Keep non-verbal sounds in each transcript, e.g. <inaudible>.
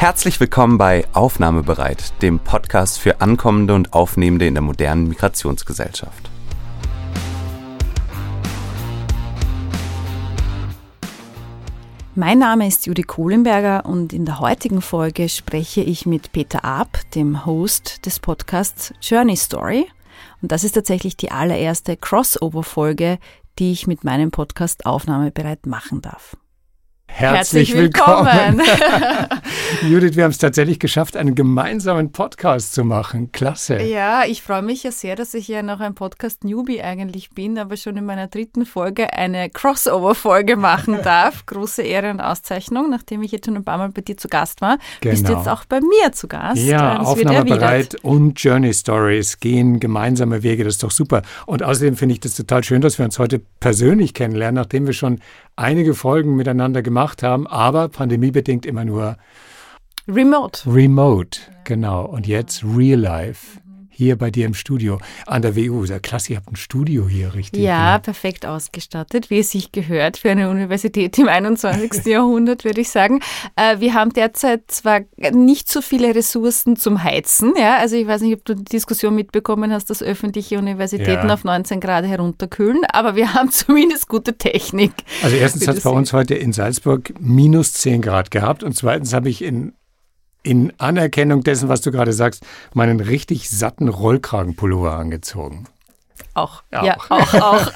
Herzlich willkommen bei Aufnahmebereit, dem Podcast für Ankommende und Aufnehmende in der modernen Migrationsgesellschaft. Mein Name ist Judy Kohlenberger und in der heutigen Folge spreche ich mit Peter Ab, dem Host des Podcasts Journey Story. Und das ist tatsächlich die allererste Crossover-Folge, die ich mit meinem Podcast Aufnahmebereit machen darf. Herzlich, Herzlich willkommen. <laughs> Judith, wir haben es tatsächlich geschafft, einen gemeinsamen Podcast zu machen. Klasse. Ja, ich freue mich ja sehr, dass ich ja noch ein Podcast-Newbie eigentlich bin, aber schon in meiner dritten Folge eine Crossover-Folge machen <laughs> darf. Große Ehre und Auszeichnung, nachdem ich jetzt schon ein paar Mal bei dir zu Gast war. Genau. Bist du jetzt auch bei mir zu Gast. Ja, das aufnahmebereit und Journey Stories gehen gemeinsame Wege. Das ist doch super. Und außerdem finde ich das total schön, dass wir uns heute persönlich kennenlernen, nachdem wir schon einige Folgen miteinander gemacht haben, aber pandemiebedingt immer nur Remote. Remote, genau. Und jetzt Real Life hier bei dir im Studio an der WU. Sehr klasse, ihr habt ein Studio hier, richtig? Ja, ne? perfekt ausgestattet, wie es sich gehört für eine Universität im 21. <laughs> Jahrhundert, würde ich sagen. Äh, wir haben derzeit zwar nicht so viele Ressourcen zum Heizen, ja, also ich weiß nicht, ob du die Diskussion mitbekommen hast, dass öffentliche Universitäten ja. auf 19 Grad herunterkühlen, aber wir <laughs> haben zumindest gute Technik. Also erstens hat es bei uns heute in Salzburg minus 10 Grad gehabt und zweitens habe ich in in Anerkennung dessen, was du gerade sagst, meinen richtig satten Rollkragenpullover angezogen. Auch, auch. ja, auch, auch. <laughs>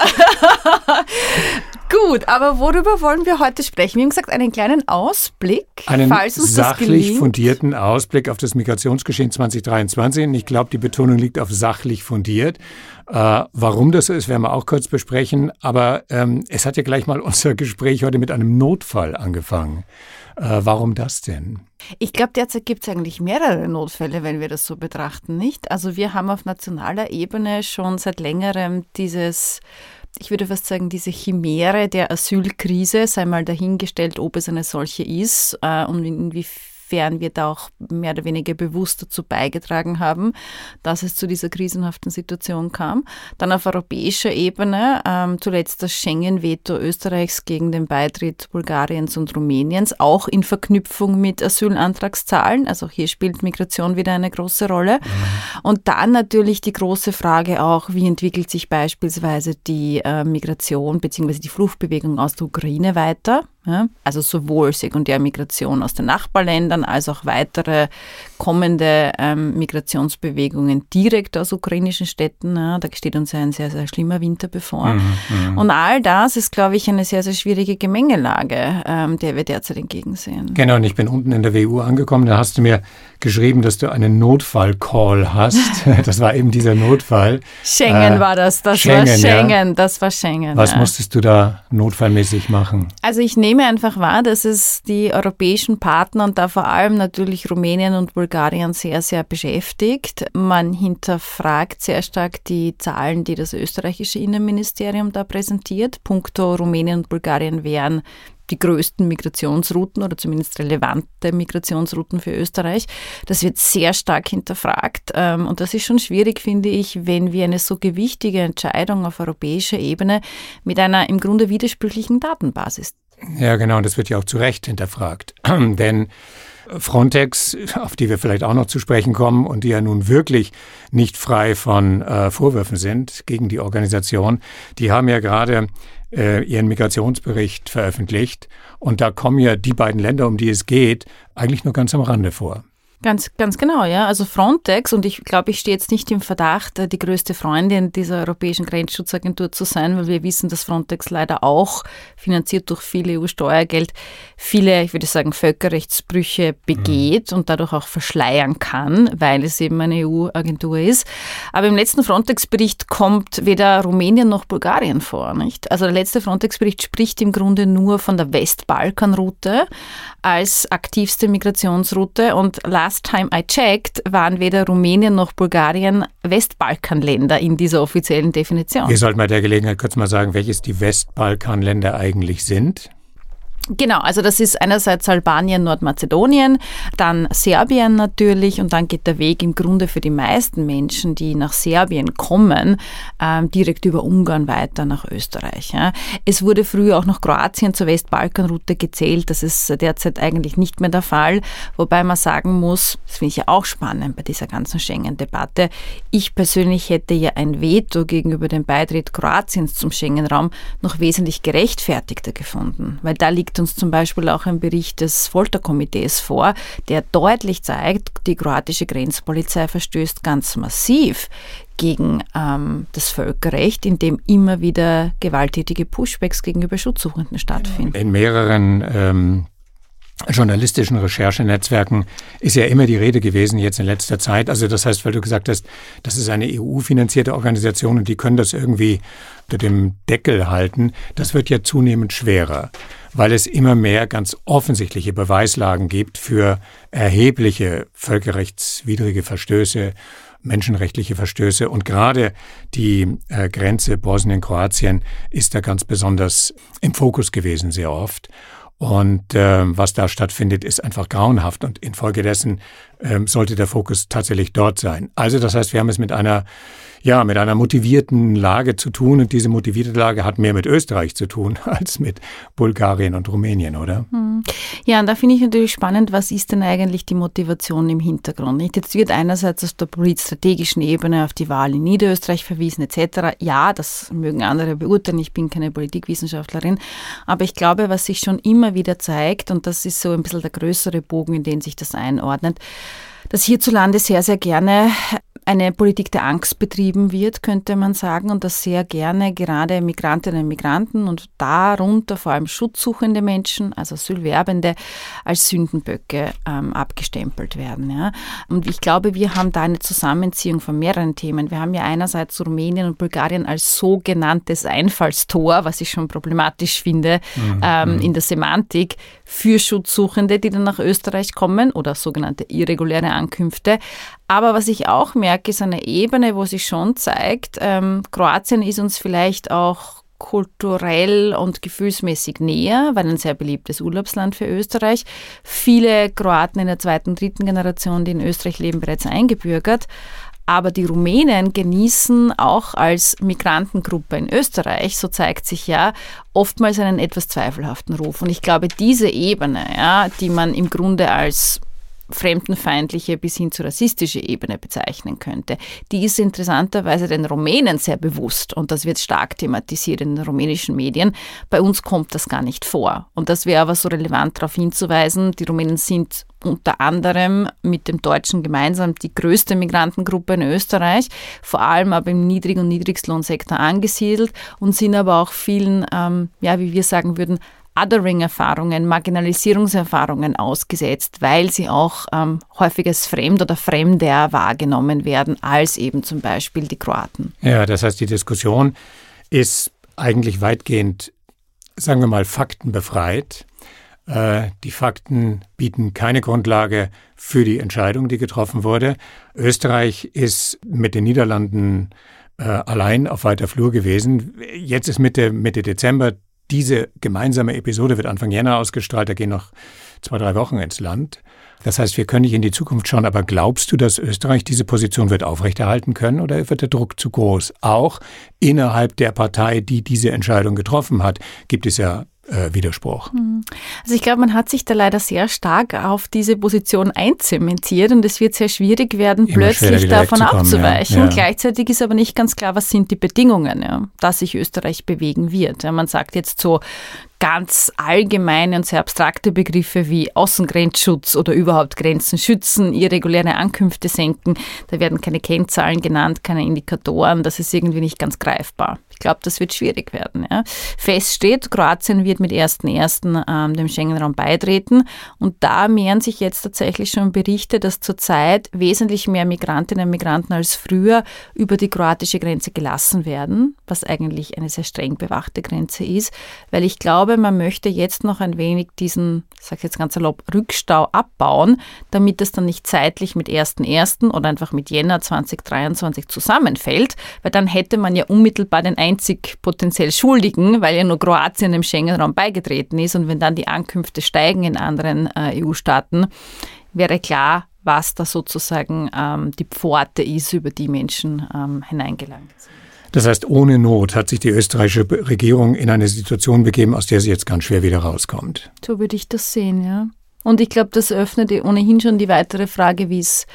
Gut, aber worüber wollen wir heute sprechen? Wir haben gesagt, einen kleinen Ausblick, einen falls uns sachlich das fundierten Ausblick auf das Migrationsgeschehen 2023. Und ich glaube, die Betonung liegt auf sachlich fundiert. Äh, warum das so ist, werden wir auch kurz besprechen. Aber ähm, es hat ja gleich mal <laughs> unser Gespräch heute mit einem Notfall angefangen. Äh, warum das denn? Ich glaube, derzeit gibt es eigentlich mehrere Notfälle, wenn wir das so betrachten, nicht? Also wir haben auf nationaler Ebene schon seit längerem dieses ich würde fast sagen, diese Chimäre der Asylkrise, sei mal dahingestellt, ob es eine solche ist äh, und inwiefern inwiefern wir da auch mehr oder weniger bewusst dazu beigetragen haben, dass es zu dieser krisenhaften Situation kam. Dann auf europäischer Ebene ähm, zuletzt das Schengen-Veto Österreichs gegen den Beitritt Bulgariens und Rumäniens, auch in Verknüpfung mit Asylantragszahlen. Also hier spielt Migration wieder eine große Rolle. Mhm. Und dann natürlich die große Frage auch, wie entwickelt sich beispielsweise die äh, Migration bzw. die Fluchtbewegung aus der Ukraine weiter. Also sowohl Sekundärmigration aus den Nachbarländern als auch weitere kommende ähm, Migrationsbewegungen direkt aus ukrainischen Städten. Ja, da steht uns ein sehr, sehr schlimmer Winter bevor. Mhm, mhm, und all das ist, glaube ich, eine sehr, sehr schwierige Gemengelage, ähm, der wir derzeit entgegensehen. Genau, und ich bin unten in der WU angekommen. Da hast du mir geschrieben, dass du einen Notfall-Call hast. <laughs> das war eben dieser Notfall. Schengen äh, war das. Das Schengen, war Schengen. Ja. Das war Schengen. Was ja. musstest du da notfallmäßig machen? Also ich nehme einfach wahr, dass es die europäischen Partner und da vor allem natürlich Rumänien und Bulgarien sehr, sehr beschäftigt. Man hinterfragt sehr stark die Zahlen, die das österreichische Innenministerium da präsentiert. Punkto Rumänien und Bulgarien wären die größten Migrationsrouten oder zumindest relevante Migrationsrouten für Österreich. Das wird sehr stark hinterfragt. Ähm, und das ist schon schwierig, finde ich, wenn wir eine so gewichtige Entscheidung auf europäischer Ebene mit einer im Grunde widersprüchlichen Datenbasis ja, genau, und das wird ja auch zu Recht hinterfragt. <clears throat> Denn Frontex, auf die wir vielleicht auch noch zu sprechen kommen und die ja nun wirklich nicht frei von äh, Vorwürfen sind gegen die Organisation, die haben ja gerade äh, ihren Migrationsbericht veröffentlicht und da kommen ja die beiden Länder, um die es geht, eigentlich nur ganz am Rande vor. Ganz, ganz genau, ja. Also Frontex, und ich glaube, ich stehe jetzt nicht im Verdacht, äh, die größte Freundin dieser Europäischen Grenzschutzagentur zu sein, weil wir wissen, dass Frontex leider auch, finanziert durch viel EU-Steuergeld, viele, ich würde sagen, Völkerrechtsbrüche begeht mhm. und dadurch auch verschleiern kann, weil es eben eine EU-Agentur ist. Aber im letzten Frontex-Bericht kommt weder Rumänien noch Bulgarien vor, nicht? Also der letzte Frontex-Bericht spricht im Grunde nur von der Westbalkan-Route als aktivste Migrationsroute und last time I checked waren weder Rumänien noch Bulgarien Westbalkanländer in dieser offiziellen Definition. Wir sollten bei der Gelegenheit kurz mal sagen, welches die Westbalkanländer eigentlich sind. Genau, also das ist einerseits Albanien, Nordmazedonien, dann Serbien natürlich und dann geht der Weg im Grunde für die meisten Menschen, die nach Serbien kommen, ähm, direkt über Ungarn weiter nach Österreich. Es wurde früher auch noch Kroatien zur Westbalkanroute gezählt, das ist derzeit eigentlich nicht mehr der Fall, wobei man sagen muss, das finde ich ja auch spannend bei dieser ganzen Schengen-Debatte, ich persönlich hätte ja ein Veto gegenüber dem Beitritt Kroatiens zum Schengen-Raum noch wesentlich gerechtfertigter gefunden, weil da liegt liegt uns zum Beispiel auch ein Bericht des Folterkomitees vor, der deutlich zeigt, die kroatische Grenzpolizei verstößt ganz massiv gegen ähm, das Völkerrecht, in dem immer wieder gewalttätige Pushbacks gegenüber Schutzsuchenden stattfinden. In mehreren ähm, journalistischen Recherchenetzwerken ist ja immer die Rede gewesen jetzt in letzter Zeit. Also das heißt, weil du gesagt hast, das ist eine EU-finanzierte Organisation und die können das irgendwie unter dem Deckel halten. Das wird ja zunehmend schwerer weil es immer mehr ganz offensichtliche Beweislagen gibt für erhebliche völkerrechtswidrige Verstöße, menschenrechtliche Verstöße. Und gerade die äh, Grenze Bosnien-Kroatien ist da ganz besonders im Fokus gewesen, sehr oft. Und äh, was da stattfindet, ist einfach grauenhaft. Und infolgedessen äh, sollte der Fokus tatsächlich dort sein. Also das heißt, wir haben es mit einer ja, mit einer motivierten Lage zu tun. Und diese motivierte Lage hat mehr mit Österreich zu tun <laughs> als mit Bulgarien und Rumänien, oder? Hm. Ja, und da finde ich natürlich spannend, was ist denn eigentlich die Motivation im Hintergrund? Jetzt wird einerseits auf der politstrategischen Ebene auf die Wahl in Niederösterreich verwiesen, etc. Ja, das mögen andere beurteilen. Ich bin keine Politikwissenschaftlerin. Aber ich glaube, was sich schon immer wieder zeigt, und das ist so ein bisschen der größere Bogen, in den sich das einordnet, dass hierzulande sehr, sehr gerne eine Politik der Angst betrieben wird, könnte man sagen, und dass sehr gerne gerade Migrantinnen und Migranten und darunter vor allem schutzsuchende Menschen, also Asylwerbende, als Sündenböcke ähm, abgestempelt werden. Ja. Und ich glaube, wir haben da eine Zusammenziehung von mehreren Themen. Wir haben ja einerseits Rumänien und Bulgarien als sogenanntes Einfallstor, was ich schon problematisch finde, mhm. ähm, mhm. in der Semantik, für Schutzsuchende, die dann nach Österreich kommen oder sogenannte irreguläre Ankünfte. Aber was ich auch merke, ist eine Ebene, wo sich schon zeigt, ähm, Kroatien ist uns vielleicht auch kulturell und gefühlsmäßig näher, weil ein sehr beliebtes Urlaubsland für Österreich. Viele Kroaten in der zweiten, dritten Generation, die in Österreich leben, bereits eingebürgert. Aber die Rumänen genießen auch als Migrantengruppe in Österreich, so zeigt sich ja, oftmals einen etwas zweifelhaften Ruf. Und ich glaube, diese Ebene, ja, die man im Grunde als fremdenfeindliche bis hin zu rassistische Ebene bezeichnen könnte. Die ist interessanterweise den Rumänen sehr bewusst und das wird stark thematisiert in den rumänischen Medien. Bei uns kommt das gar nicht vor. Und das wäre aber so relevant darauf hinzuweisen, die Rumänen sind unter anderem mit dem Deutschen gemeinsam die größte Migrantengruppe in Österreich, vor allem aber im Niedrig- und Niedrigstlohnsektor angesiedelt und sind aber auch vielen, ähm, ja, wie wir sagen würden, Othering-Erfahrungen, Marginalisierungserfahrungen ausgesetzt, weil sie auch ähm, häufig als fremd oder fremder wahrgenommen werden, als eben zum Beispiel die Kroaten. Ja, das heißt, die Diskussion ist eigentlich weitgehend, sagen wir mal, faktenbefreit. Äh, die Fakten bieten keine Grundlage für die Entscheidung, die getroffen wurde. Österreich ist mit den Niederlanden äh, allein auf weiter Flur gewesen. Jetzt ist Mitte, Mitte Dezember diese gemeinsame Episode wird Anfang Jänner ausgestrahlt, da gehen noch zwei, drei Wochen ins Land. Das heißt, wir können nicht in die Zukunft schauen, aber glaubst du, dass Österreich diese Position wird aufrechterhalten können oder wird der Druck zu groß? Auch innerhalb der Partei, die diese Entscheidung getroffen hat, gibt es ja äh, Widerspruch. Hm. Also ich glaube, man hat sich da leider sehr stark auf diese Position einzementiert und es wird sehr schwierig werden, Immer plötzlich davon abzuweichen. Ja. Ja. Gleichzeitig ist aber nicht ganz klar, was sind die Bedingungen, ja, dass sich Österreich bewegen wird. Man sagt jetzt so, ganz allgemeine und sehr abstrakte Begriffe wie Außengrenzschutz oder überhaupt Grenzen schützen, irreguläre Ankünfte senken. Da werden keine Kennzahlen genannt, keine Indikatoren. Das ist irgendwie nicht ganz greifbar. Ich glaube, das wird schwierig werden. Ja. Fest steht, Kroatien wird mit 1.1. Ähm, dem Schengen-Raum beitreten. Und da mehren sich jetzt tatsächlich schon Berichte, dass zurzeit wesentlich mehr Migrantinnen und Migranten als früher über die kroatische Grenze gelassen werden, was eigentlich eine sehr streng bewachte Grenze ist. Weil ich glaube, man möchte jetzt noch ein wenig diesen, ich sage jetzt ganz salopp, Rückstau abbauen, damit es dann nicht zeitlich mit 1.1. oder einfach mit Jänner 2023 zusammenfällt, weil dann hätte man ja unmittelbar den einzig potenziell Schuldigen, weil ja nur Kroatien dem Schengen-Raum beigetreten ist. Und wenn dann die Ankünfte steigen in anderen äh, EU-Staaten, wäre klar, was da sozusagen ähm, die Pforte ist, über die Menschen ähm, hineingelangt sind. Das heißt, ohne Not hat sich die österreichische Regierung in eine Situation begeben, aus der sie jetzt ganz schwer wieder rauskommt. So würde ich das sehen, ja. Und ich glaube, das öffnet ohnehin schon die weitere Frage, wie es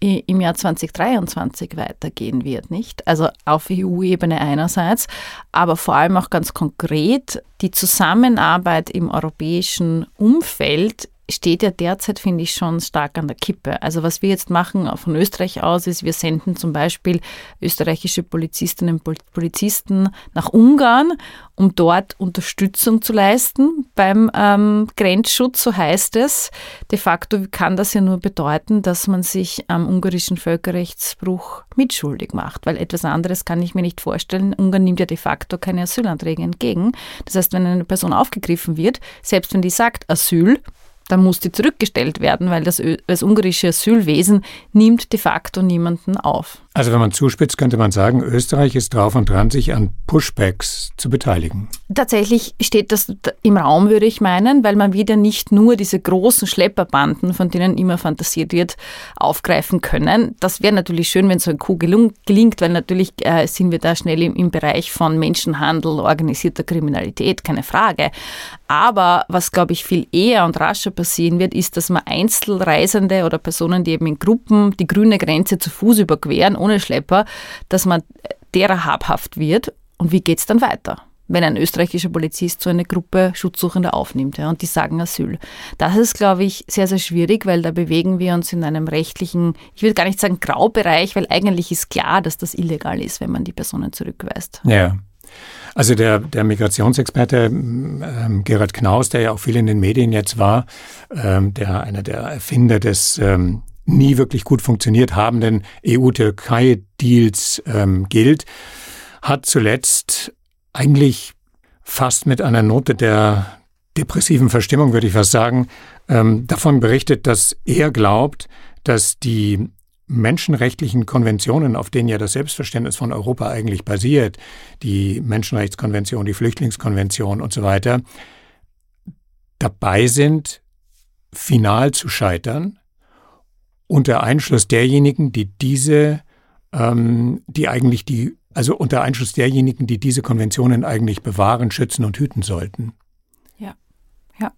im Jahr 2023 weitergehen wird, nicht? Also auf EU-Ebene einerseits, aber vor allem auch ganz konkret die Zusammenarbeit im europäischen Umfeld steht ja derzeit, finde ich, schon stark an der Kippe. Also was wir jetzt machen von Österreich aus ist, wir senden zum Beispiel österreichische Polizistinnen und Polizisten nach Ungarn, um dort Unterstützung zu leisten beim ähm, Grenzschutz, so heißt es. De facto kann das ja nur bedeuten, dass man sich am ungarischen Völkerrechtsbruch mitschuldig macht, weil etwas anderes kann ich mir nicht vorstellen. Ungarn nimmt ja de facto keine Asylanträge entgegen. Das heißt, wenn eine Person aufgegriffen wird, selbst wenn die sagt Asyl, dann muss die zurückgestellt werden, weil das, das ungarische Asylwesen nimmt de facto niemanden auf. Also wenn man zuspitzt, könnte man sagen, Österreich ist drauf und dran, sich an Pushbacks zu beteiligen. Tatsächlich steht das im Raum, würde ich meinen, weil man wieder nicht nur diese großen Schlepperbanden, von denen immer fantasiert wird, aufgreifen können. Das wäre natürlich schön, wenn so ein Coup gelingt, weil natürlich äh, sind wir da schnell im, im Bereich von Menschenhandel, organisierter Kriminalität, keine Frage. Aber was, glaube ich, viel eher und rascher passieren wird, ist, dass man Einzelreisende oder Personen, die eben in Gruppen die grüne Grenze zu Fuß überqueren, ohne Schlepper, dass man derer habhaft wird. Und wie geht es dann weiter? wenn ein österreichischer Polizist so eine Gruppe Schutzsuchende aufnimmt ja, und die sagen Asyl. Das ist, glaube ich, sehr, sehr schwierig, weil da bewegen wir uns in einem rechtlichen, ich will gar nicht sagen Graubereich, weil eigentlich ist klar, dass das illegal ist, wenn man die Personen zurückweist. Ja. Also der, der Migrationsexperte ähm, Gerhard Knaus, der ja auch viel in den Medien jetzt war, ähm, der einer der Erfinder des ähm, nie wirklich gut funktioniert habenden EU-Türkei-Deals ähm, gilt, hat zuletzt eigentlich fast mit einer Note der depressiven Verstimmung, würde ich fast sagen, ähm, davon berichtet, dass er glaubt, dass die menschenrechtlichen Konventionen, auf denen ja das Selbstverständnis von Europa eigentlich basiert, die Menschenrechtskonvention, die Flüchtlingskonvention und so weiter, dabei sind, final zu scheitern, unter Einschluss derjenigen, die diese, ähm, die eigentlich die, also unter Einschluss derjenigen, die diese Konventionen eigentlich bewahren, schützen und hüten sollten. Ja, ja.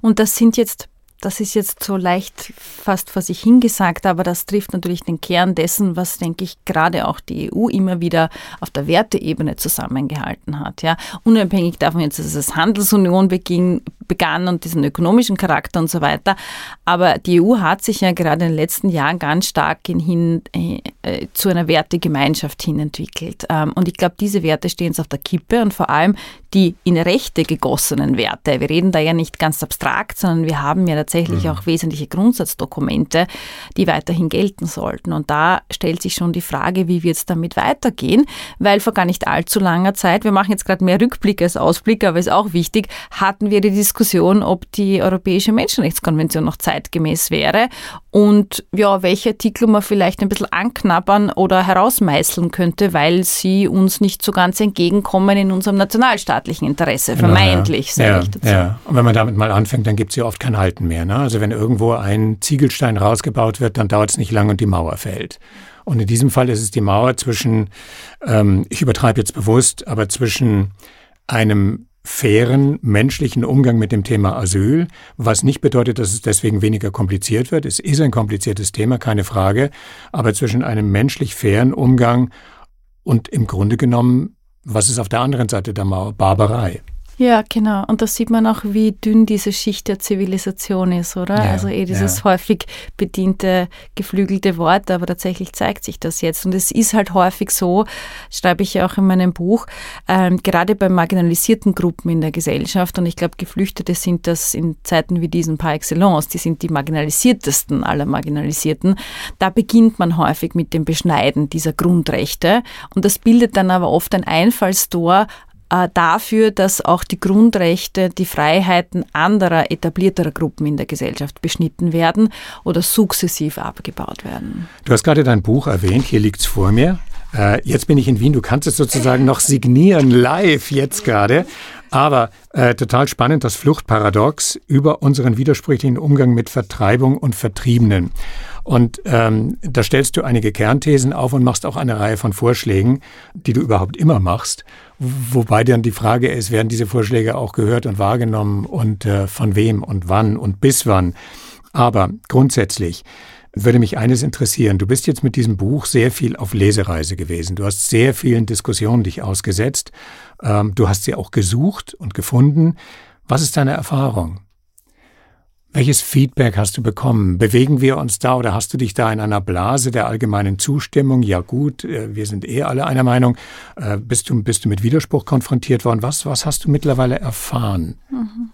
Und das sind jetzt das ist jetzt so leicht fast vor sich hingesagt, aber das trifft natürlich den Kern dessen, was, denke ich, gerade auch die EU immer wieder auf der Werteebene zusammengehalten hat. Ja. Unabhängig davon jetzt, dass es Handelsunion beging, begann und diesen ökonomischen Charakter und so weiter. Aber die EU hat sich ja gerade in den letzten Jahren ganz stark in, hin, äh, äh zu einer Wertegemeinschaft hin entwickelt. Ähm, und ich glaube, diese Werte stehen jetzt auf der Kippe und vor allem die in Rechte gegossenen Werte. Wir reden da ja nicht ganz abstrakt, sondern wir haben ja tatsächlich mhm. auch wesentliche Grundsatzdokumente, die weiterhin gelten sollten. Und da stellt sich schon die Frage, wie wird es damit weitergehen, weil vor gar nicht allzu langer Zeit, wir machen jetzt gerade mehr Rückblick als Ausblick, aber ist auch wichtig, hatten wir die Diskussion, ob die Europäische Menschenrechtskonvention noch zeitgemäß wäre und ja, welche Artikel man vielleicht ein bisschen anknabbern oder herausmeißeln könnte, weil sie uns nicht so ganz entgegenkommen in unserem nationalstaatlichen Interesse, genau, vermeintlich, ja. sage ich dazu. Ja. Und wenn man damit mal anfängt, dann gibt es ja oft kein Halten mehr. Ne? Also wenn irgendwo ein Ziegelstein rausgebaut wird, dann dauert es nicht lange und die Mauer fällt. Und in diesem Fall ist es die Mauer zwischen, ähm, ich übertreibe jetzt bewusst, aber zwischen einem fairen menschlichen Umgang mit dem Thema Asyl, was nicht bedeutet, dass es deswegen weniger kompliziert wird. Es ist ein kompliziertes Thema, keine Frage, aber zwischen einem menschlich fairen Umgang und im Grunde genommen, was ist auf der anderen Seite der Mauer? Barbarei. Ja, genau. Und da sieht man auch, wie dünn diese Schicht der Zivilisation ist, oder? Ja, also eh dieses ja. häufig bediente, geflügelte Wort, aber tatsächlich zeigt sich das jetzt. Und es ist halt häufig so, schreibe ich ja auch in meinem Buch, ähm, gerade bei marginalisierten Gruppen in der Gesellschaft, und ich glaube, Geflüchtete sind das in Zeiten wie diesen par excellence, die sind die marginalisiertesten aller Marginalisierten, da beginnt man häufig mit dem Beschneiden dieser Grundrechte. Und das bildet dann aber oft ein Einfallstor äh, dafür, dass auch die Grundrechte, die Freiheiten anderer etablierterer Gruppen in der Gesellschaft beschnitten werden oder sukzessiv abgebaut werden. Du hast gerade dein Buch erwähnt, hier liegt es vor mir. Äh, jetzt bin ich in Wien, du kannst es sozusagen noch signieren, live jetzt gerade. Aber äh, total spannend, das Fluchtparadox über unseren widersprüchlichen Umgang mit Vertreibung und Vertriebenen. Und ähm, da stellst du einige Kernthesen auf und machst auch eine Reihe von Vorschlägen, die du überhaupt immer machst. Wobei dann die Frage ist, werden diese Vorschläge auch gehört und wahrgenommen und äh, von wem und wann und bis wann. Aber grundsätzlich würde mich eines interessieren. Du bist jetzt mit diesem Buch sehr viel auf Lesereise gewesen. Du hast sehr vielen Diskussionen dich ausgesetzt. Ähm, du hast sie auch gesucht und gefunden. Was ist deine Erfahrung? Welches Feedback hast du bekommen? Bewegen wir uns da oder hast du dich da in einer Blase der allgemeinen Zustimmung? Ja gut, äh, wir sind eh alle einer Meinung. Äh, bist du, bist du mit Widerspruch konfrontiert worden? Was, was hast du mittlerweile erfahren? Mhm.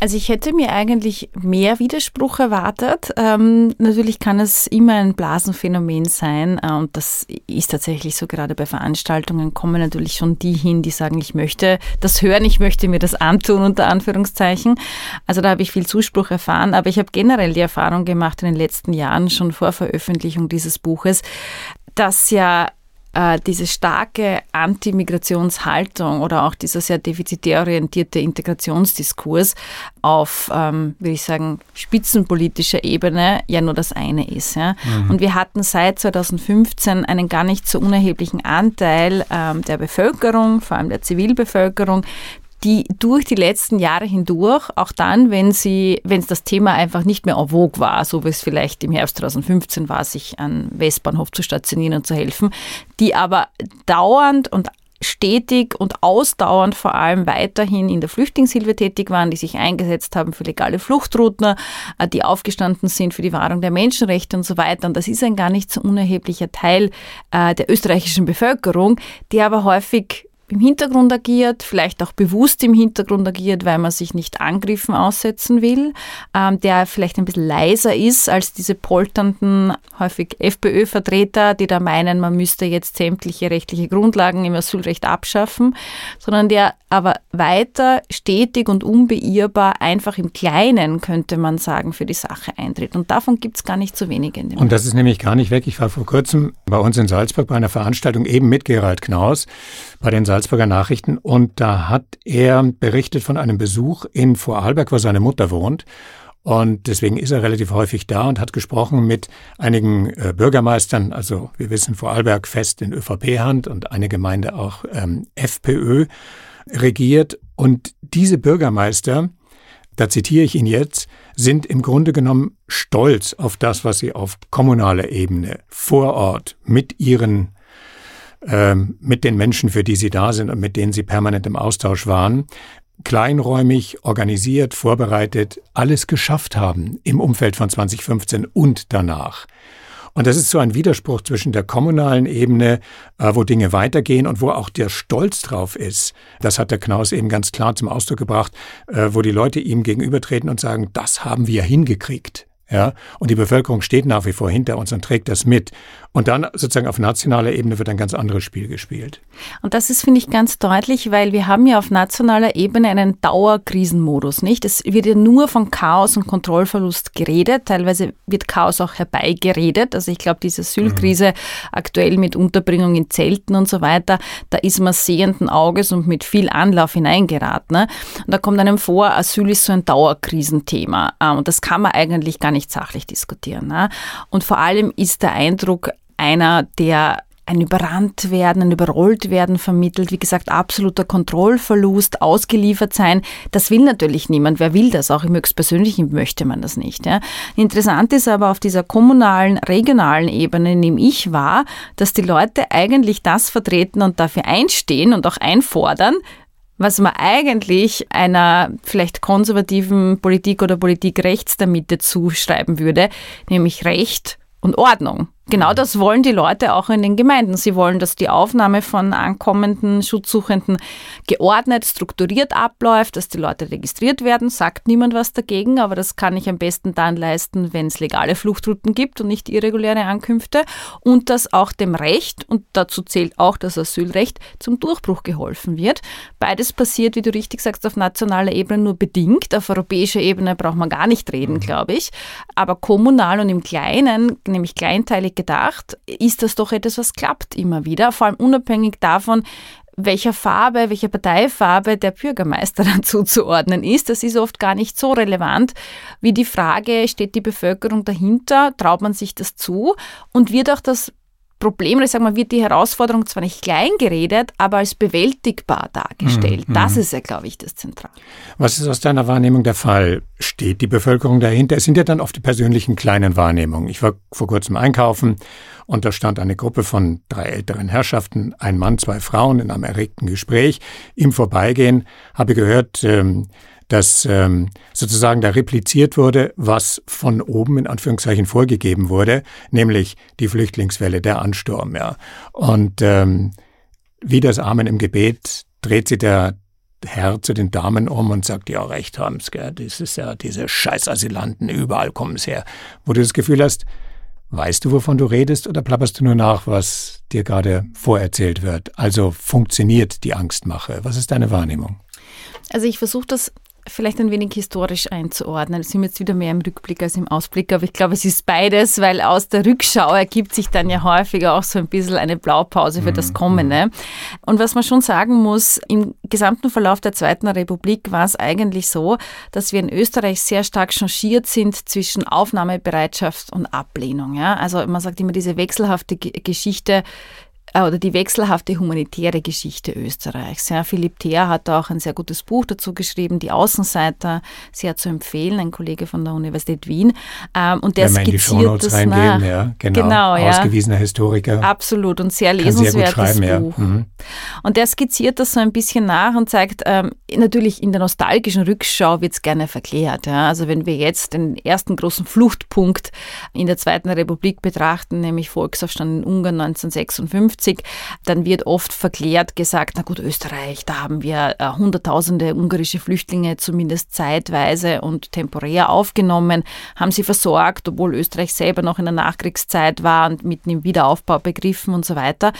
Also ich hätte mir eigentlich mehr Widerspruch erwartet. Ähm, natürlich kann es immer ein Blasenphänomen sein äh, und das ist tatsächlich so. Gerade bei Veranstaltungen kommen natürlich schon die hin, die sagen, ich möchte das hören, ich möchte mir das antun unter Anführungszeichen. Also da habe ich viel Zuspruch erfahren, aber ich habe generell die Erfahrung gemacht in den letzten Jahren schon vor Veröffentlichung dieses Buches, dass ja äh, diese starke Anti-Migrationshaltung oder auch dieser sehr defizitär orientierte Integrationsdiskurs auf, ähm, würde ich sagen, spitzenpolitischer Ebene ja nur das eine ist. Ja? Mhm. Und wir hatten seit 2015 einen gar nicht so unerheblichen Anteil ähm, der Bevölkerung, vor allem der Zivilbevölkerung, die durch die letzten Jahre hindurch, auch dann, wenn sie, wenn es das Thema einfach nicht mehr en vogue war, so wie es vielleicht im Herbst 2015 war, sich an Westbahnhof zu stationieren und zu helfen, die aber dauernd und stetig und ausdauernd vor allem weiterhin in der Flüchtlingshilfe tätig waren, die sich eingesetzt haben für legale Fluchtrouten, äh, die aufgestanden sind für die Wahrung der Menschenrechte und so weiter. Und das ist ein gar nicht so unerheblicher Teil äh, der österreichischen Bevölkerung, die aber häufig im Hintergrund agiert, vielleicht auch bewusst im Hintergrund agiert, weil man sich nicht Angriffen aussetzen will, ähm, der vielleicht ein bisschen leiser ist als diese polternden, häufig FPÖ-Vertreter, die da meinen, man müsste jetzt sämtliche rechtliche Grundlagen im Asylrecht abschaffen, sondern der aber weiter stetig und unbeirrbar einfach im Kleinen, könnte man sagen, für die Sache eintritt. Und davon gibt es gar nicht so wenige. In dem und das ist nämlich gar nicht weg. Ich war vor kurzem bei uns in Salzburg bei einer Veranstaltung eben mit Gerald Knaus bei den Salzburger Nachrichten und da hat er berichtet von einem Besuch in Vorarlberg, wo seine Mutter wohnt. Und deswegen ist er relativ häufig da und hat gesprochen mit einigen äh, Bürgermeistern. Also wir wissen, Vorarlberg fest in ÖVP-Hand und eine Gemeinde auch ähm, FPÖ regiert. Und diese Bürgermeister, da zitiere ich ihn jetzt, sind im Grunde genommen stolz auf das, was sie auf kommunaler Ebene vor Ort mit ihren ähm, mit den Menschen, für die sie da sind und mit denen sie permanent im Austausch waren, kleinräumig, organisiert, vorbereitet, alles geschafft haben im Umfeld von 2015 und danach. Und das ist so ein Widerspruch zwischen der kommunalen Ebene, äh, wo Dinge weitergehen und wo auch der Stolz drauf ist. Das hat der Knaus eben ganz klar zum Ausdruck gebracht, äh, wo die Leute ihm gegenübertreten und sagen, das haben wir hingekriegt. Ja, und die Bevölkerung steht nach wie vor hinter uns und trägt das mit. Und dann sozusagen auf nationaler Ebene wird ein ganz anderes Spiel gespielt. Und das ist, finde ich, ganz deutlich, weil wir haben ja auf nationaler Ebene einen Dauerkrisenmodus, nicht? Es wird ja nur von Chaos und Kontrollverlust geredet. Teilweise wird Chaos auch herbeigeredet. Also ich glaube, diese Asylkrise mhm. aktuell mit Unterbringung in Zelten und so weiter, da ist man sehenden Auges und mit viel Anlauf hineingeraten. Ne? Und da kommt einem vor, Asyl ist so ein Dauerkrisenthema. Ah, und das kann man eigentlich gar nicht sachlich diskutieren. Ne? Und vor allem ist der Eindruck, einer, der ein überrannt werden, ein überrollt werden vermittelt. Wie gesagt, absoluter Kontrollverlust, ausgeliefert sein. Das will natürlich niemand. Wer will das? Auch im höchstpersönlichen möchte man das nicht. Ja. Interessant ist aber auf dieser kommunalen, regionalen Ebene, nehme ich wahr, dass die Leute eigentlich das vertreten und dafür einstehen und auch einfordern, was man eigentlich einer vielleicht konservativen Politik oder Politik rechts der Mitte zuschreiben würde, nämlich Recht und Ordnung. Genau das wollen die Leute auch in den Gemeinden. Sie wollen, dass die Aufnahme von ankommenden Schutzsuchenden geordnet, strukturiert abläuft, dass die Leute registriert werden. Sagt niemand was dagegen, aber das kann ich am besten dann leisten, wenn es legale Fluchtrouten gibt und nicht irreguläre Ankünfte. Und dass auch dem Recht, und dazu zählt auch das Asylrecht, zum Durchbruch geholfen wird. Beides passiert, wie du richtig sagst, auf nationaler Ebene nur bedingt. Auf europäischer Ebene braucht man gar nicht reden, mhm. glaube ich. Aber kommunal und im Kleinen, nämlich kleinteilig gedacht, ist das doch etwas, was klappt immer wieder, vor allem unabhängig davon, welcher Farbe, welcher Parteifarbe der Bürgermeister <laughs> dann zuzuordnen ist. Das ist oft gar nicht so relevant. Wie die Frage, steht die Bevölkerung dahinter, traut man sich das zu? Und wird auch das Problem, oder ich sage mal, wird die Herausforderung zwar nicht klein geredet, aber als bewältigbar dargestellt. Mhm. Das ist ja, glaube ich, das Zentrale. Was ist aus deiner Wahrnehmung der Fall? Steht die Bevölkerung dahinter? Es sind ja dann oft die persönlichen kleinen Wahrnehmungen. Ich war vor kurzem einkaufen und da stand eine Gruppe von drei älteren Herrschaften, ein Mann, zwei Frauen in einem erregten Gespräch. Im Vorbeigehen habe ich gehört, ähm, dass ähm, sozusagen da repliziert wurde, was von oben in Anführungszeichen vorgegeben wurde, nämlich die Flüchtlingswelle, der Ansturm. Ja. Und ähm, wie das Amen im Gebet dreht sich der Herr zu den Damen um und sagt, ja, recht haben's, gell, das ist ja diese Scheißasylanten, überall kommen sie her. Wo du das Gefühl hast, weißt du, wovon du redest oder plapperst du nur nach, was dir gerade vorerzählt wird? Also funktioniert die Angstmache? Was ist deine Wahrnehmung? Also ich versuche das vielleicht ein wenig historisch einzuordnen. Das sind wir jetzt wieder mehr im Rückblick als im Ausblick, aber ich glaube, es ist beides, weil aus der Rückschau ergibt sich dann ja häufiger auch so ein bisschen eine Blaupause für das mhm. Kommende. Und was man schon sagen muss, im gesamten Verlauf der Zweiten Republik war es eigentlich so, dass wir in Österreich sehr stark changiert sind zwischen Aufnahmebereitschaft und Ablehnung. Ja? Also man sagt immer diese wechselhafte Geschichte oder die wechselhafte humanitäre Geschichte Österreichs. Ja, Philipp Theer hat auch ein sehr gutes Buch dazu geschrieben, Die Außenseiter, sehr zu empfehlen, ein Kollege von der Universität Wien. Ähm, und der Wenn skizziert das nach. Ja, genau, genau ja. Ausgewiesener Historiker. Absolut und sehr lesenswertes sehr Buch. Ja. Mhm. Und der skizziert das so ein bisschen nach und zeigt, ähm, natürlich in der nostalgischen Rückschau wird es gerne verklärt. Ja. Also wenn wir jetzt den ersten großen Fluchtpunkt in der Zweiten Republik betrachten, nämlich Volksaufstand in Ungarn 1956, 1950, dann wird oft verklärt gesagt, na gut, Österreich, da haben wir äh, hunderttausende ungarische Flüchtlinge zumindest zeitweise und temporär aufgenommen, haben sie versorgt, obwohl Österreich selber noch in der Nachkriegszeit war und mitten im Wiederaufbau begriffen und so weiter.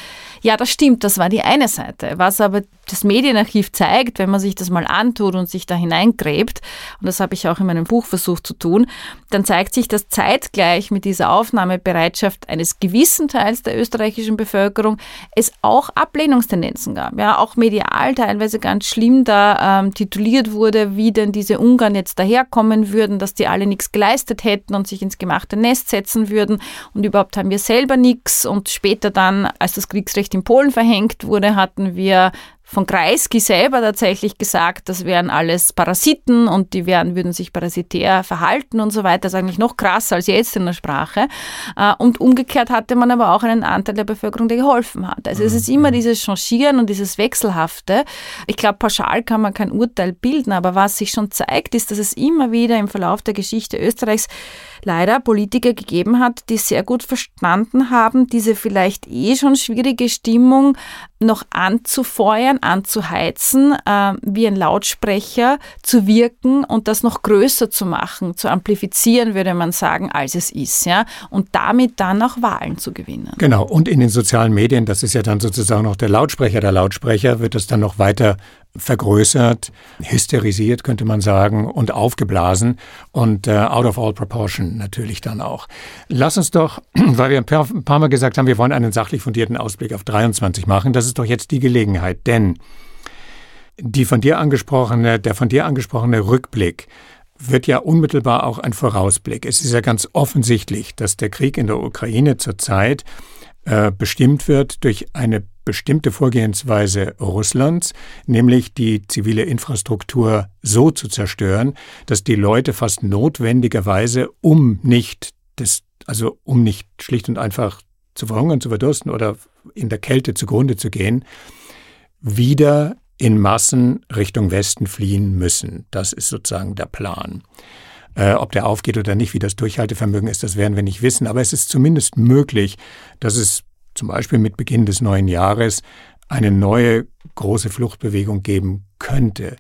Ja, das stimmt, das war die eine Seite. Was aber das Medienarchiv zeigt, wenn man sich das mal antut und sich da hineingräbt, und das habe ich auch in meinem Buch versucht zu tun, dann zeigt sich, dass zeitgleich mit dieser Aufnahmebereitschaft eines gewissen Teils der österreichischen Bevölkerung es auch Ablehnungstendenzen gab. Ja, auch medial teilweise ganz schlimm da ähm, tituliert wurde, wie denn diese Ungarn jetzt daherkommen würden, dass die alle nichts geleistet hätten und sich ins gemachte Nest setzen würden und überhaupt haben wir selber nichts und später dann, als das Kriegsrecht in Polen verhängt wurde, hatten wir von Kreisky selber tatsächlich gesagt, das wären alles Parasiten und die wären, würden sich parasitär verhalten und so weiter. Das ist eigentlich noch krasser als jetzt in der Sprache. Äh, und umgekehrt hatte man aber auch einen Anteil der Bevölkerung, der geholfen hat. Also es ist immer mhm. dieses Changieren und dieses Wechselhafte. Ich glaube, pauschal kann man kein Urteil bilden, aber was sich schon zeigt, ist, dass es immer wieder im Verlauf der Geschichte Österreichs leider Politiker gegeben hat, die sehr gut verstanden haben, diese vielleicht eh schon schwierige Stimmung noch anzufeuern, anzuheizen, äh, wie ein Lautsprecher zu wirken und das noch größer zu machen, zu amplifizieren, würde man sagen, als es ist, ja, und damit dann auch Wahlen zu gewinnen. Genau, und in den sozialen Medien, das ist ja dann sozusagen noch der Lautsprecher der Lautsprecher, wird das dann noch weiter vergrößert, hysterisiert, könnte man sagen, und aufgeblasen und äh, out of all proportion natürlich dann auch. Lass uns doch, <clears throat> weil wir ein paar, ein paar Mal gesagt haben, wir wollen einen sachlich fundierten Ausblick auf 23 machen, das ist doch jetzt die Gelegenheit, denn die von dir angesprochene, der von dir angesprochene Rückblick wird ja unmittelbar auch ein Vorausblick. Es ist ja ganz offensichtlich, dass der Krieg in der Ukraine zurzeit äh, bestimmt wird durch eine bestimmte Vorgehensweise Russlands, nämlich die zivile Infrastruktur so zu zerstören, dass die Leute fast notwendigerweise, um nicht das, also um nicht schlicht und einfach zu verhungern, zu verdursten oder in der Kälte zugrunde zu gehen, wieder in Massen Richtung Westen fliehen müssen. Das ist sozusagen der Plan. Äh, ob der aufgeht oder nicht, wie das Durchhaltevermögen ist, das werden wir nicht wissen. Aber es ist zumindest möglich, dass es zum Beispiel mit Beginn des neuen Jahres eine neue große Fluchtbewegung geben könnte,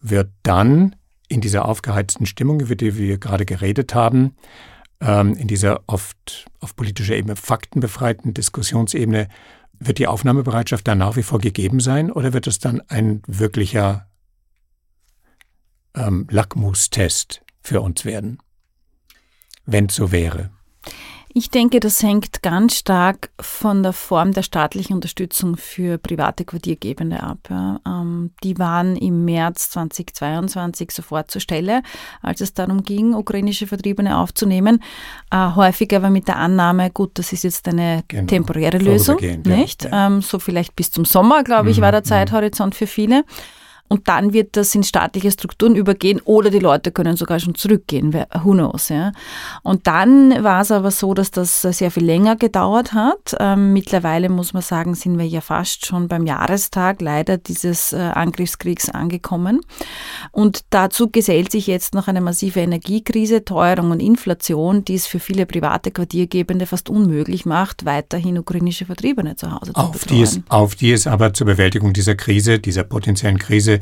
wird dann in dieser aufgeheizten Stimmung, über die wir gerade geredet haben, ähm, in dieser oft auf politischer Ebene faktenbefreiten Diskussionsebene, wird die Aufnahmebereitschaft dann nach wie vor gegeben sein oder wird es dann ein wirklicher ähm, Lackmustest für uns werden, wenn es so wäre? Ich denke, das hängt ganz stark von der Form der staatlichen Unterstützung für private Quartiergebende ab. Ja. Ähm, die waren im März 2022 sofort zur Stelle, als es darum ging, ukrainische Vertriebene aufzunehmen. Äh, häufig aber mit der Annahme, gut, das ist jetzt eine genau. temporäre Lösung, nicht? Ja. Ähm, so vielleicht bis zum Sommer, glaube ich, mhm. war der mhm. Zeithorizont für viele und dann wird das in staatliche Strukturen übergehen oder die Leute können sogar schon zurückgehen, who knows. Ja. Und dann war es aber so, dass das sehr viel länger gedauert hat. Ähm, mittlerweile muss man sagen, sind wir ja fast schon beim Jahrestag leider dieses äh, Angriffskriegs angekommen. Und dazu gesellt sich jetzt noch eine massive Energiekrise, Teuerung und Inflation, die es für viele private Quartiergebende fast unmöglich macht, weiterhin ukrainische Vertriebene zu Hause auf zu betreuen. Die es, auf die es aber zur Bewältigung dieser Krise, dieser potenziellen Krise,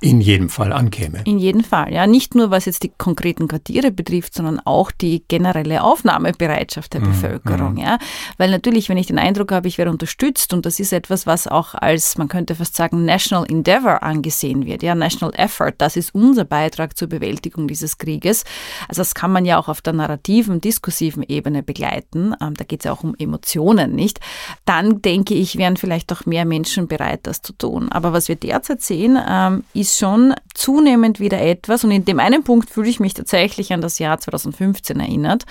in jedem Fall ankäme. In jedem Fall, ja. Nicht nur was jetzt die konkreten Quartiere betrifft, sondern auch die generelle Aufnahmebereitschaft der mhm. Bevölkerung, mhm. ja. Weil natürlich, wenn ich den Eindruck habe, ich werde unterstützt und das ist etwas, was auch als, man könnte fast sagen, National Endeavor angesehen wird, ja, National Effort, das ist unser Beitrag zur Bewältigung dieses Krieges. Also das kann man ja auch auf der narrativen, diskursiven Ebene begleiten. Ähm, da geht es ja auch um Emotionen, nicht? Dann denke ich, wären vielleicht auch mehr Menschen bereit, das zu tun. Aber was wir derzeit sehen, ähm, ist ist schon zunehmend wieder etwas, und in dem einen Punkt fühle ich mich tatsächlich an das Jahr 2015 erinnert,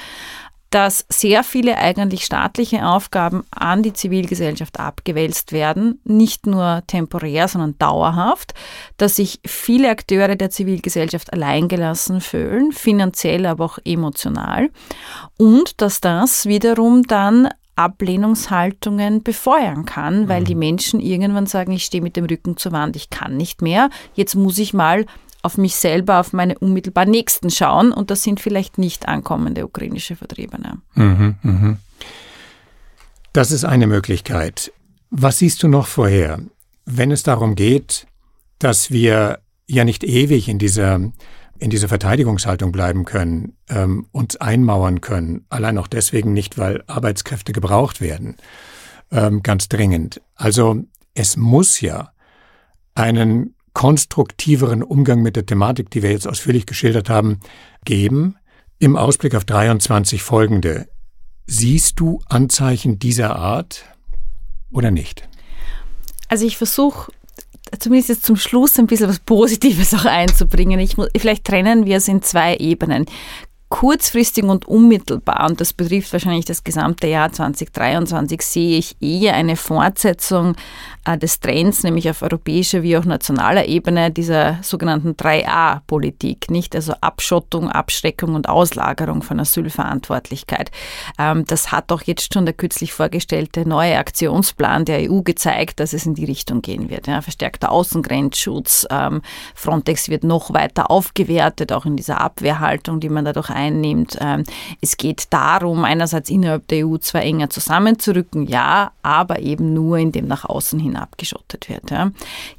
dass sehr viele eigentlich staatliche Aufgaben an die Zivilgesellschaft abgewälzt werden, nicht nur temporär, sondern dauerhaft, dass sich viele Akteure der Zivilgesellschaft alleingelassen fühlen, finanziell, aber auch emotional, und dass das wiederum dann Ablehnungshaltungen befeuern kann, weil mhm. die Menschen irgendwann sagen, ich stehe mit dem Rücken zur Wand, ich kann nicht mehr, jetzt muss ich mal auf mich selber, auf meine unmittelbar Nächsten schauen und das sind vielleicht nicht ankommende ukrainische Vertriebene. Mhm, mh. Das ist eine Möglichkeit. Was siehst du noch vorher, wenn es darum geht, dass wir ja nicht ewig in dieser in dieser Verteidigungshaltung bleiben können, ähm, uns einmauern können, allein auch deswegen nicht, weil Arbeitskräfte gebraucht werden, ähm, ganz dringend. Also es muss ja einen konstruktiveren Umgang mit der Thematik, die wir jetzt ausführlich geschildert haben, geben. Im Ausblick auf 23 folgende. Siehst du Anzeichen dieser Art oder nicht? Also ich versuche zumindest jetzt zum Schluss ein bisschen was Positives auch einzubringen. Ich, vielleicht trennen wir es in zwei Ebenen kurzfristig und unmittelbar, und das betrifft wahrscheinlich das gesamte Jahr 2023, sehe ich eher eine Fortsetzung äh, des Trends, nämlich auf europäischer wie auch nationaler Ebene, dieser sogenannten 3a-Politik, nicht? Also Abschottung, Abschreckung und Auslagerung von Asylverantwortlichkeit. Ähm, das hat auch jetzt schon der kürzlich vorgestellte neue Aktionsplan der EU gezeigt, dass es in die Richtung gehen wird. Ja, verstärkter Außengrenzschutz, ähm, Frontex wird noch weiter aufgewertet, auch in dieser Abwehrhaltung, die man dadurch einnimmt. Ähm, es geht darum, einerseits innerhalb der EU zwar enger zusammenzurücken, ja, aber eben nur in dem nach außen hin abgeschottet wird. Ja.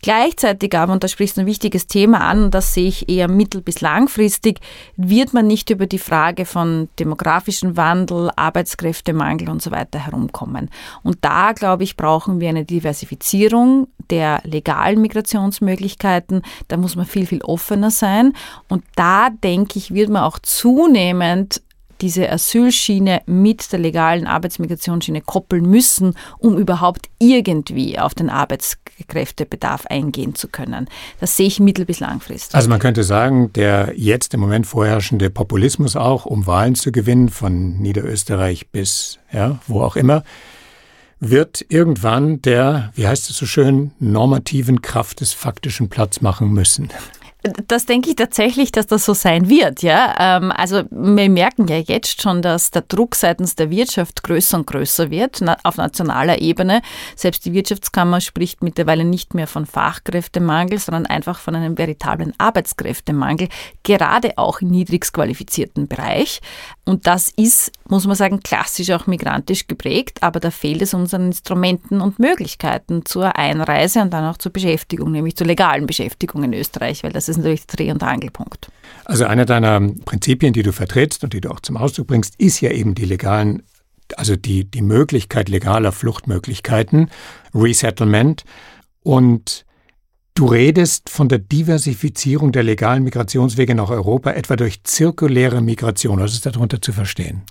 Gleichzeitig aber, und da sprichst du ein wichtiges Thema an, und das sehe ich eher mittel- bis langfristig, wird man nicht über die Frage von demografischem Wandel, Arbeitskräftemangel und so weiter herumkommen. Und da, glaube ich, brauchen wir eine Diversifizierung der legalen Migrationsmöglichkeiten. Da muss man viel, viel offener sein. Und da, denke ich, wird man auch zunehmend diese Asylschiene mit der legalen Arbeitsmigrationsschiene koppeln müssen, um überhaupt irgendwie auf den Arbeitskräftebedarf eingehen zu können. Das sehe ich mittel- bis langfristig. Also man könnte sagen, der jetzt im Moment vorherrschende Populismus auch, um Wahlen zu gewinnen, von Niederösterreich bis ja, wo auch immer, wird irgendwann der, wie heißt es so schön, normativen Kraft des faktischen Platz machen müssen. Das denke ich tatsächlich, dass das so sein wird. Ja? Ähm, also wir merken ja jetzt schon, dass der Druck seitens der Wirtschaft größer und größer wird auf nationaler Ebene. Selbst die Wirtschaftskammer spricht mittlerweile nicht mehr von Fachkräftemangel, sondern einfach von einem veritablen Arbeitskräftemangel, gerade auch im niedrigst qualifizierten Bereich. Und das ist, muss man sagen, klassisch auch migrantisch geprägt, aber da fehlt es unseren Instrumenten und Möglichkeiten zur Einreise und dann auch zur Beschäftigung, nämlich zur legalen Beschäftigung in Österreich, weil das ist natürlich der Dreh- und Angelpunkt. Also einer deiner Prinzipien, die du vertrittst und die du auch zum Ausdruck bringst, ist ja eben die legalen, also die, die Möglichkeit legaler Fluchtmöglichkeiten, Resettlement. Und Du redest von der Diversifizierung der legalen Migrationswege nach Europa, etwa durch zirkuläre Migration. Was ist darunter zu verstehen?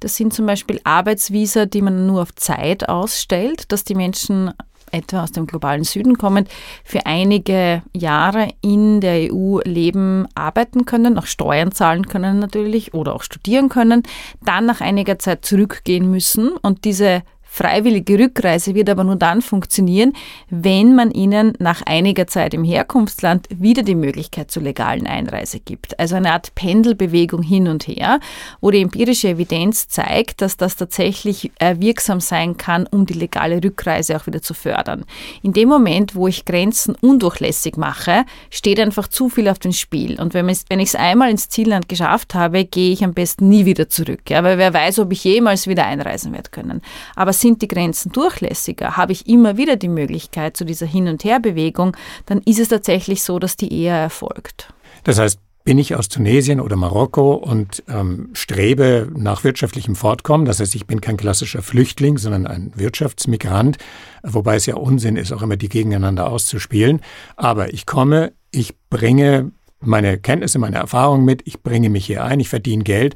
Das sind zum Beispiel Arbeitsvisa, die man nur auf Zeit ausstellt, dass die Menschen etwa aus dem globalen Süden kommend, für einige Jahre in der EU leben, arbeiten können, auch Steuern zahlen können natürlich oder auch studieren können, dann nach einiger Zeit zurückgehen müssen und diese Freiwillige Rückreise wird aber nur dann funktionieren, wenn man ihnen nach einiger Zeit im Herkunftsland wieder die Möglichkeit zur legalen Einreise gibt. Also eine Art Pendelbewegung hin und her, wo die empirische Evidenz zeigt, dass das tatsächlich äh, wirksam sein kann, um die legale Rückreise auch wieder zu fördern. In dem Moment, wo ich Grenzen undurchlässig mache, steht einfach zu viel auf dem Spiel. Und wenn ich es einmal ins Zielland geschafft habe, gehe ich am besten nie wieder zurück. Ja, weil wer weiß, ob ich jemals wieder einreisen werde können. Aber sind die Grenzen durchlässiger, habe ich immer wieder die Möglichkeit zu dieser Hin- und Herbewegung, dann ist es tatsächlich so, dass die eher erfolgt. Das heißt, bin ich aus Tunesien oder Marokko und ähm, strebe nach wirtschaftlichem Fortkommen. Das heißt, ich bin kein klassischer Flüchtling, sondern ein Wirtschaftsmigrant, wobei es ja Unsinn ist, auch immer die gegeneinander auszuspielen. Aber ich komme, ich bringe meine Kenntnisse, meine Erfahrungen mit, ich bringe mich hier ein, ich verdiene Geld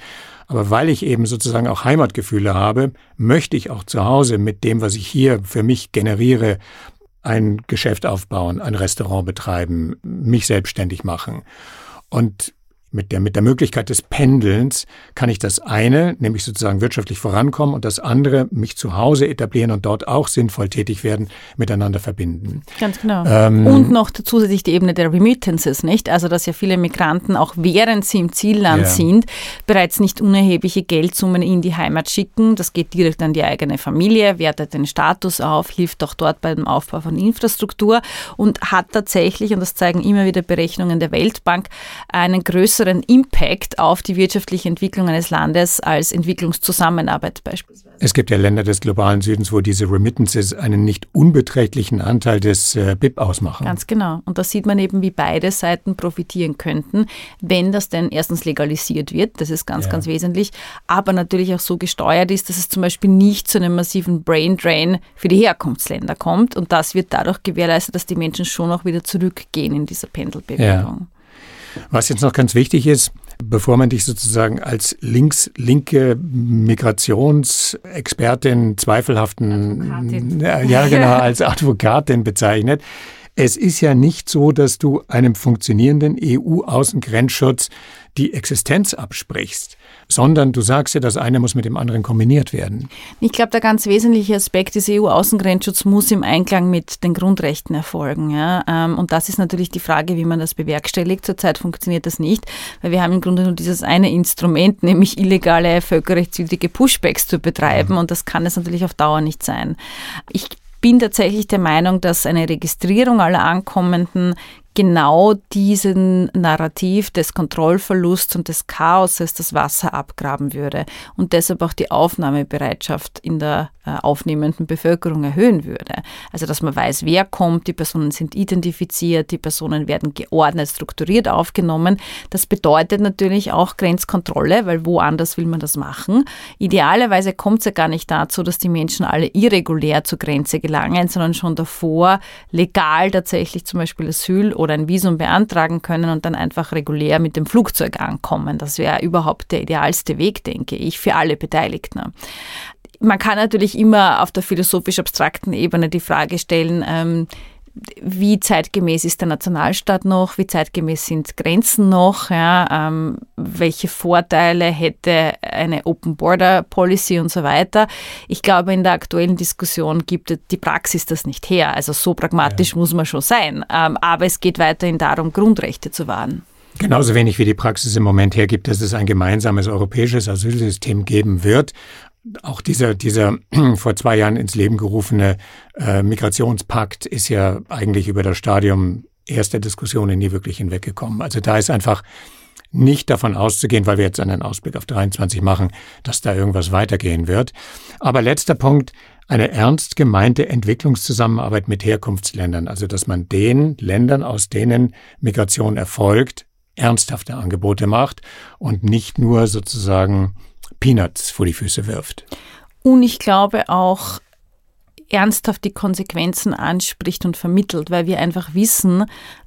aber weil ich eben sozusagen auch Heimatgefühle habe, möchte ich auch zu Hause mit dem, was ich hier für mich generiere, ein Geschäft aufbauen, ein Restaurant betreiben, mich selbstständig machen. Und mit der, mit der Möglichkeit des Pendelns kann ich das eine, nämlich sozusagen wirtschaftlich vorankommen und das andere, mich zu Hause etablieren und dort auch sinnvoll tätig werden, miteinander verbinden. Ganz genau. Ähm, und noch zusätzlich die Ebene der Remittances, nicht? Also, dass ja viele Migranten auch während sie im Zielland ja. sind, bereits nicht unerhebliche Geldsummen in die Heimat schicken. Das geht direkt an die eigene Familie, wertet den Status auf, hilft auch dort beim Aufbau von Infrastruktur und hat tatsächlich, und das zeigen immer wieder Berechnungen der Weltbank, einen größeren größeren Impact auf die wirtschaftliche Entwicklung eines Landes als Entwicklungszusammenarbeit beispielsweise. Es gibt ja Länder des globalen Südens, wo diese Remittances einen nicht unbeträchtlichen Anteil des äh, BIP ausmachen. Ganz genau. Und da sieht man eben, wie beide Seiten profitieren könnten, wenn das denn erstens legalisiert wird, das ist ganz, ja. ganz wesentlich, aber natürlich auch so gesteuert ist, dass es zum Beispiel nicht zu einem massiven Brain Drain für die Herkunftsländer kommt. Und das wird dadurch gewährleistet, dass die Menschen schon auch wieder zurückgehen in dieser Pendelbewegung. Ja. Was jetzt noch ganz wichtig ist, bevor man dich sozusagen als links, linke Migrationsexpertin, zweifelhaften, ja genau, als Advokatin bezeichnet, es ist ja nicht so, dass du einem funktionierenden EU-Außengrenzschutz die Existenz absprichst, sondern du sagst ja, das eine muss mit dem anderen kombiniert werden. Ich glaube, der ganz wesentliche Aspekt des EU-Außengrenzschutzes muss im Einklang mit den Grundrechten erfolgen. Ja? Ähm, und das ist natürlich die Frage, wie man das bewerkstelligt. Zurzeit funktioniert das nicht, weil wir haben im Grunde nur dieses eine Instrument, <laughs> nämlich illegale völkerrechtswidrige Pushbacks zu betreiben. Mhm. Und das kann es natürlich auf Dauer nicht sein. Ich bin tatsächlich der Meinung, dass eine Registrierung aller Ankommenden genau diesen Narrativ des Kontrollverlusts und des Chaoses das Wasser abgraben würde und deshalb auch die Aufnahmebereitschaft in der äh, aufnehmenden Bevölkerung erhöhen würde. Also dass man weiß, wer kommt, die Personen sind identifiziert, die Personen werden geordnet, strukturiert aufgenommen. Das bedeutet natürlich auch Grenzkontrolle, weil woanders will man das machen. Idealerweise kommt es ja gar nicht dazu, dass die Menschen alle irregulär zur Grenze gelangen, sondern schon davor legal tatsächlich zum Beispiel Asyl oder ein Visum beantragen können und dann einfach regulär mit dem Flugzeug ankommen. Das wäre überhaupt der idealste Weg, denke ich, für alle Beteiligten. Man kann natürlich immer auf der philosophisch-abstrakten Ebene die Frage stellen, ähm, wie zeitgemäß ist der Nationalstaat noch, wie zeitgemäß sind Grenzen noch, ja, ähm, welche Vorteile hätte eine Open Border Policy und so weiter. Ich glaube, in der aktuellen Diskussion gibt die Praxis das nicht her. Also so pragmatisch ja. muss man schon sein. Ähm, aber es geht weiterhin darum, Grundrechte zu wahren. Genauso wenig wie die Praxis im Moment hergibt, dass es ein gemeinsames europäisches Asylsystem geben wird auch dieser, dieser <clears throat> vor zwei Jahren ins Leben gerufene äh, Migrationspakt ist ja eigentlich über das Stadium erster Diskussionen nie wirklich hinweggekommen. Also da ist einfach nicht davon auszugehen, weil wir jetzt einen Ausblick auf 23 machen, dass da irgendwas weitergehen wird. Aber letzter Punkt, eine ernst gemeinte Entwicklungszusammenarbeit mit Herkunftsländern, also dass man den Ländern, aus denen Migration erfolgt, ernsthafte Angebote macht und nicht nur sozusagen Peanuts vor die Füße wirft. Und ich glaube auch, ernsthaft die Konsequenzen anspricht und vermittelt, weil wir einfach wissen,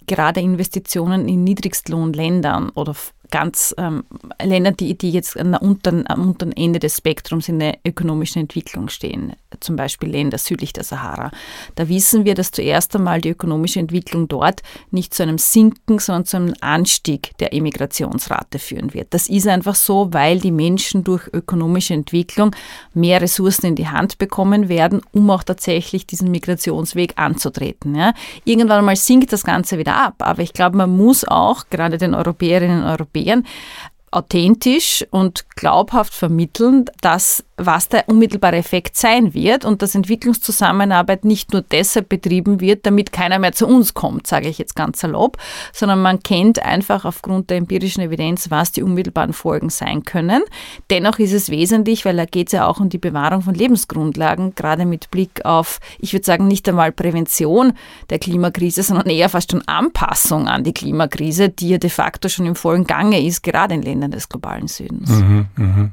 gerade Investitionen in Niedrigstlohnländern oder ganz ähm, Länder, die, die jetzt an unteren, am unteren Ende des Spektrums in der ökonomischen Entwicklung stehen, zum Beispiel Länder südlich der Sahara. Da wissen wir, dass zuerst einmal die ökonomische Entwicklung dort nicht zu einem Sinken, sondern zu einem Anstieg der Emigrationsrate führen wird. Das ist einfach so, weil die Menschen durch ökonomische Entwicklung mehr Ressourcen in die Hand bekommen werden, um auch tatsächlich diesen Migrationsweg anzutreten. Ja. Irgendwann einmal sinkt das Ganze wieder ab, aber ich glaube, man muss auch gerade den Europäerinnen und Europäern And. Authentisch und glaubhaft vermitteln, dass was der unmittelbare Effekt sein wird und dass Entwicklungszusammenarbeit nicht nur deshalb betrieben wird, damit keiner mehr zu uns kommt, sage ich jetzt ganz salopp, sondern man kennt einfach aufgrund der empirischen Evidenz, was die unmittelbaren Folgen sein können. Dennoch ist es wesentlich, weil da geht es ja auch um die Bewahrung von Lebensgrundlagen, gerade mit Blick auf, ich würde sagen, nicht einmal Prävention der Klimakrise, sondern eher fast schon Anpassung an die Klimakrise, die ja de facto schon im vollen Gange ist, gerade in Ländern des globalen Südens. Mhm, mh.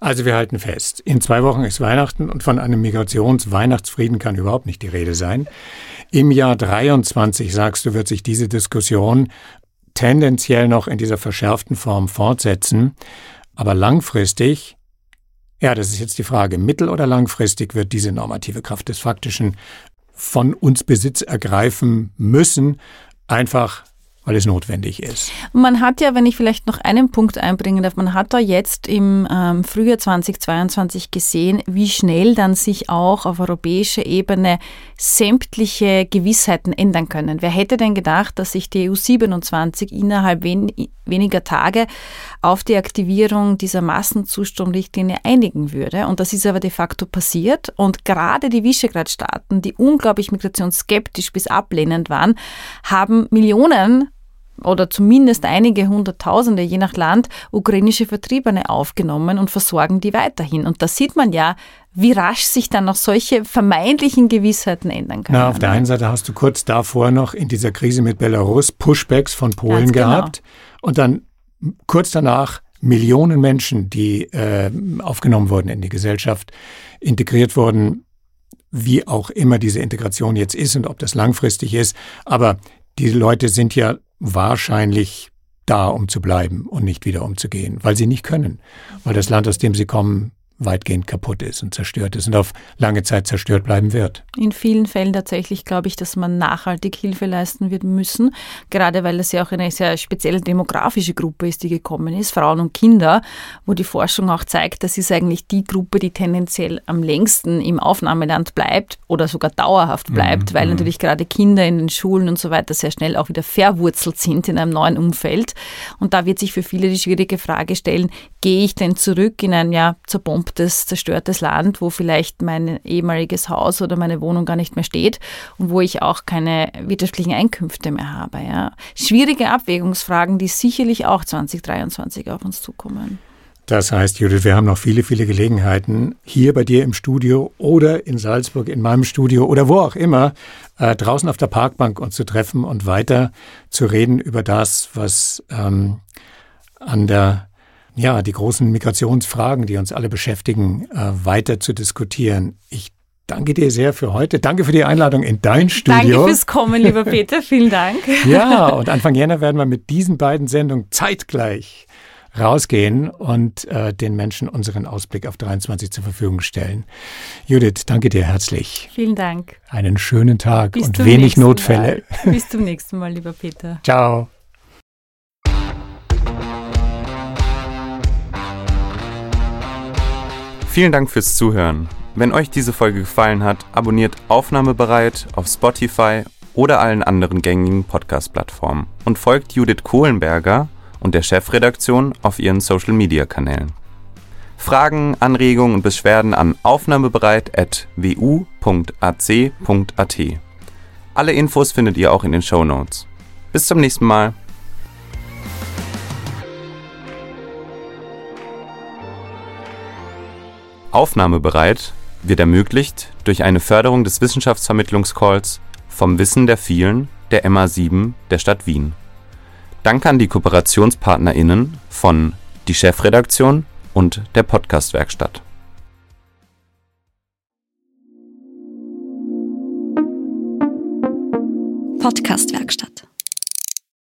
Also wir halten fest, in zwei Wochen ist Weihnachten und von einem Migrationsweihnachtsfrieden kann überhaupt nicht die Rede sein. Im Jahr 23, sagst du, wird sich diese Diskussion tendenziell noch in dieser verschärften Form fortsetzen. Aber langfristig, ja, das ist jetzt die Frage, mittel- oder langfristig wird diese normative Kraft des Faktischen von uns Besitz ergreifen müssen, einfach weil es notwendig ist. Man hat ja, wenn ich vielleicht noch einen Punkt einbringen darf, man hat da jetzt im ähm, Frühjahr 2022 gesehen, wie schnell dann sich auch auf europäischer Ebene sämtliche Gewissheiten ändern können. Wer hätte denn gedacht, dass sich die EU 27 innerhalb wen weniger Tage auf die Aktivierung dieser Massenzustromrichtlinie einigen würde? Und das ist aber de facto passiert. Und gerade die Visegrad-Staaten, die unglaublich migrationsskeptisch bis ablehnend waren, haben Millionen oder zumindest einige Hunderttausende, je nach Land, ukrainische Vertriebene aufgenommen und versorgen die weiterhin. Und da sieht man ja, wie rasch sich dann noch solche vermeintlichen Gewissheiten ändern können. Na, auf der einen Seite hast du kurz davor noch in dieser Krise mit Belarus Pushbacks von Polen genau. gehabt und dann kurz danach Millionen Menschen, die äh, aufgenommen wurden in die Gesellschaft, integriert wurden, wie auch immer diese Integration jetzt ist und ob das langfristig ist. Aber die Leute sind ja wahrscheinlich da, um zu bleiben und nicht wieder umzugehen, weil sie nicht können, weil das Land, aus dem sie kommen, weitgehend kaputt ist und zerstört ist und auf lange Zeit zerstört bleiben wird. In vielen Fällen tatsächlich glaube ich, dass man nachhaltig Hilfe leisten wird müssen, gerade weil es ja auch eine sehr spezielle demografische Gruppe ist, die gekommen ist, Frauen und Kinder, wo die Forschung auch zeigt, das ist eigentlich die Gruppe, die tendenziell am längsten im Aufnahmeland bleibt oder sogar dauerhaft bleibt, mhm. weil mhm. natürlich gerade Kinder in den Schulen und so weiter sehr schnell auch wieder verwurzelt sind in einem neuen Umfeld. Und da wird sich für viele die schwierige Frage stellen, gehe ich denn zurück in ein ja zerbombtes zerbombtes, zerstörtes Land, wo vielleicht mein ehemaliges Haus oder meine Wohnung gar nicht mehr steht und wo ich auch keine wirtschaftlichen Einkünfte mehr habe. Ja. Schwierige Abwägungsfragen, die sicherlich auch 2023 auf uns zukommen. Das heißt, Judith, wir haben noch viele, viele Gelegenheiten, hier bei dir im Studio oder in Salzburg in meinem Studio oder wo auch immer, äh, draußen auf der Parkbank uns zu treffen und weiter zu reden über das, was ähm, an der ja, die großen Migrationsfragen, die uns alle beschäftigen, äh, weiter zu diskutieren. Ich danke dir sehr für heute. Danke für die Einladung in dein Studio. Danke fürs <laughs> Kommen, lieber Peter. Vielen Dank. ja, und Anfang Jänner werden wir mit diesen beiden Sendungen zeitgleich rausgehen und äh, den Menschen unseren Ausblick auf 23 zur Verfügung stellen. Judith, danke dir herzlich. Vielen Dank. Einen schönen Tag Bis und wenig Notfälle. Mal. Bis zum nächsten Mal, lieber Peter. <laughs> Ciao. Vielen Dank fürs Zuhören. Wenn euch diese Folge gefallen hat, abonniert Aufnahmebereit auf Spotify oder allen anderen gängigen Podcast-Plattformen und folgt Judith Kohlenberger und der Chefredaktion auf ihren Social-Media-Kanälen. Fragen, Anregungen und Beschwerden an aufnahmebereit.wu.ac.at. Alle Infos findet ihr auch in den Show Notes. Bis zum nächsten Mal. Aufnahmebereit wird ermöglicht durch eine Förderung des Wissenschaftsvermittlungskolls Vom Wissen der Vielen der MA 7 der Stadt Wien. Danke an die KooperationspartnerInnen von Die Chefredaktion und der Podcastwerkstatt. Podcastwerkstatt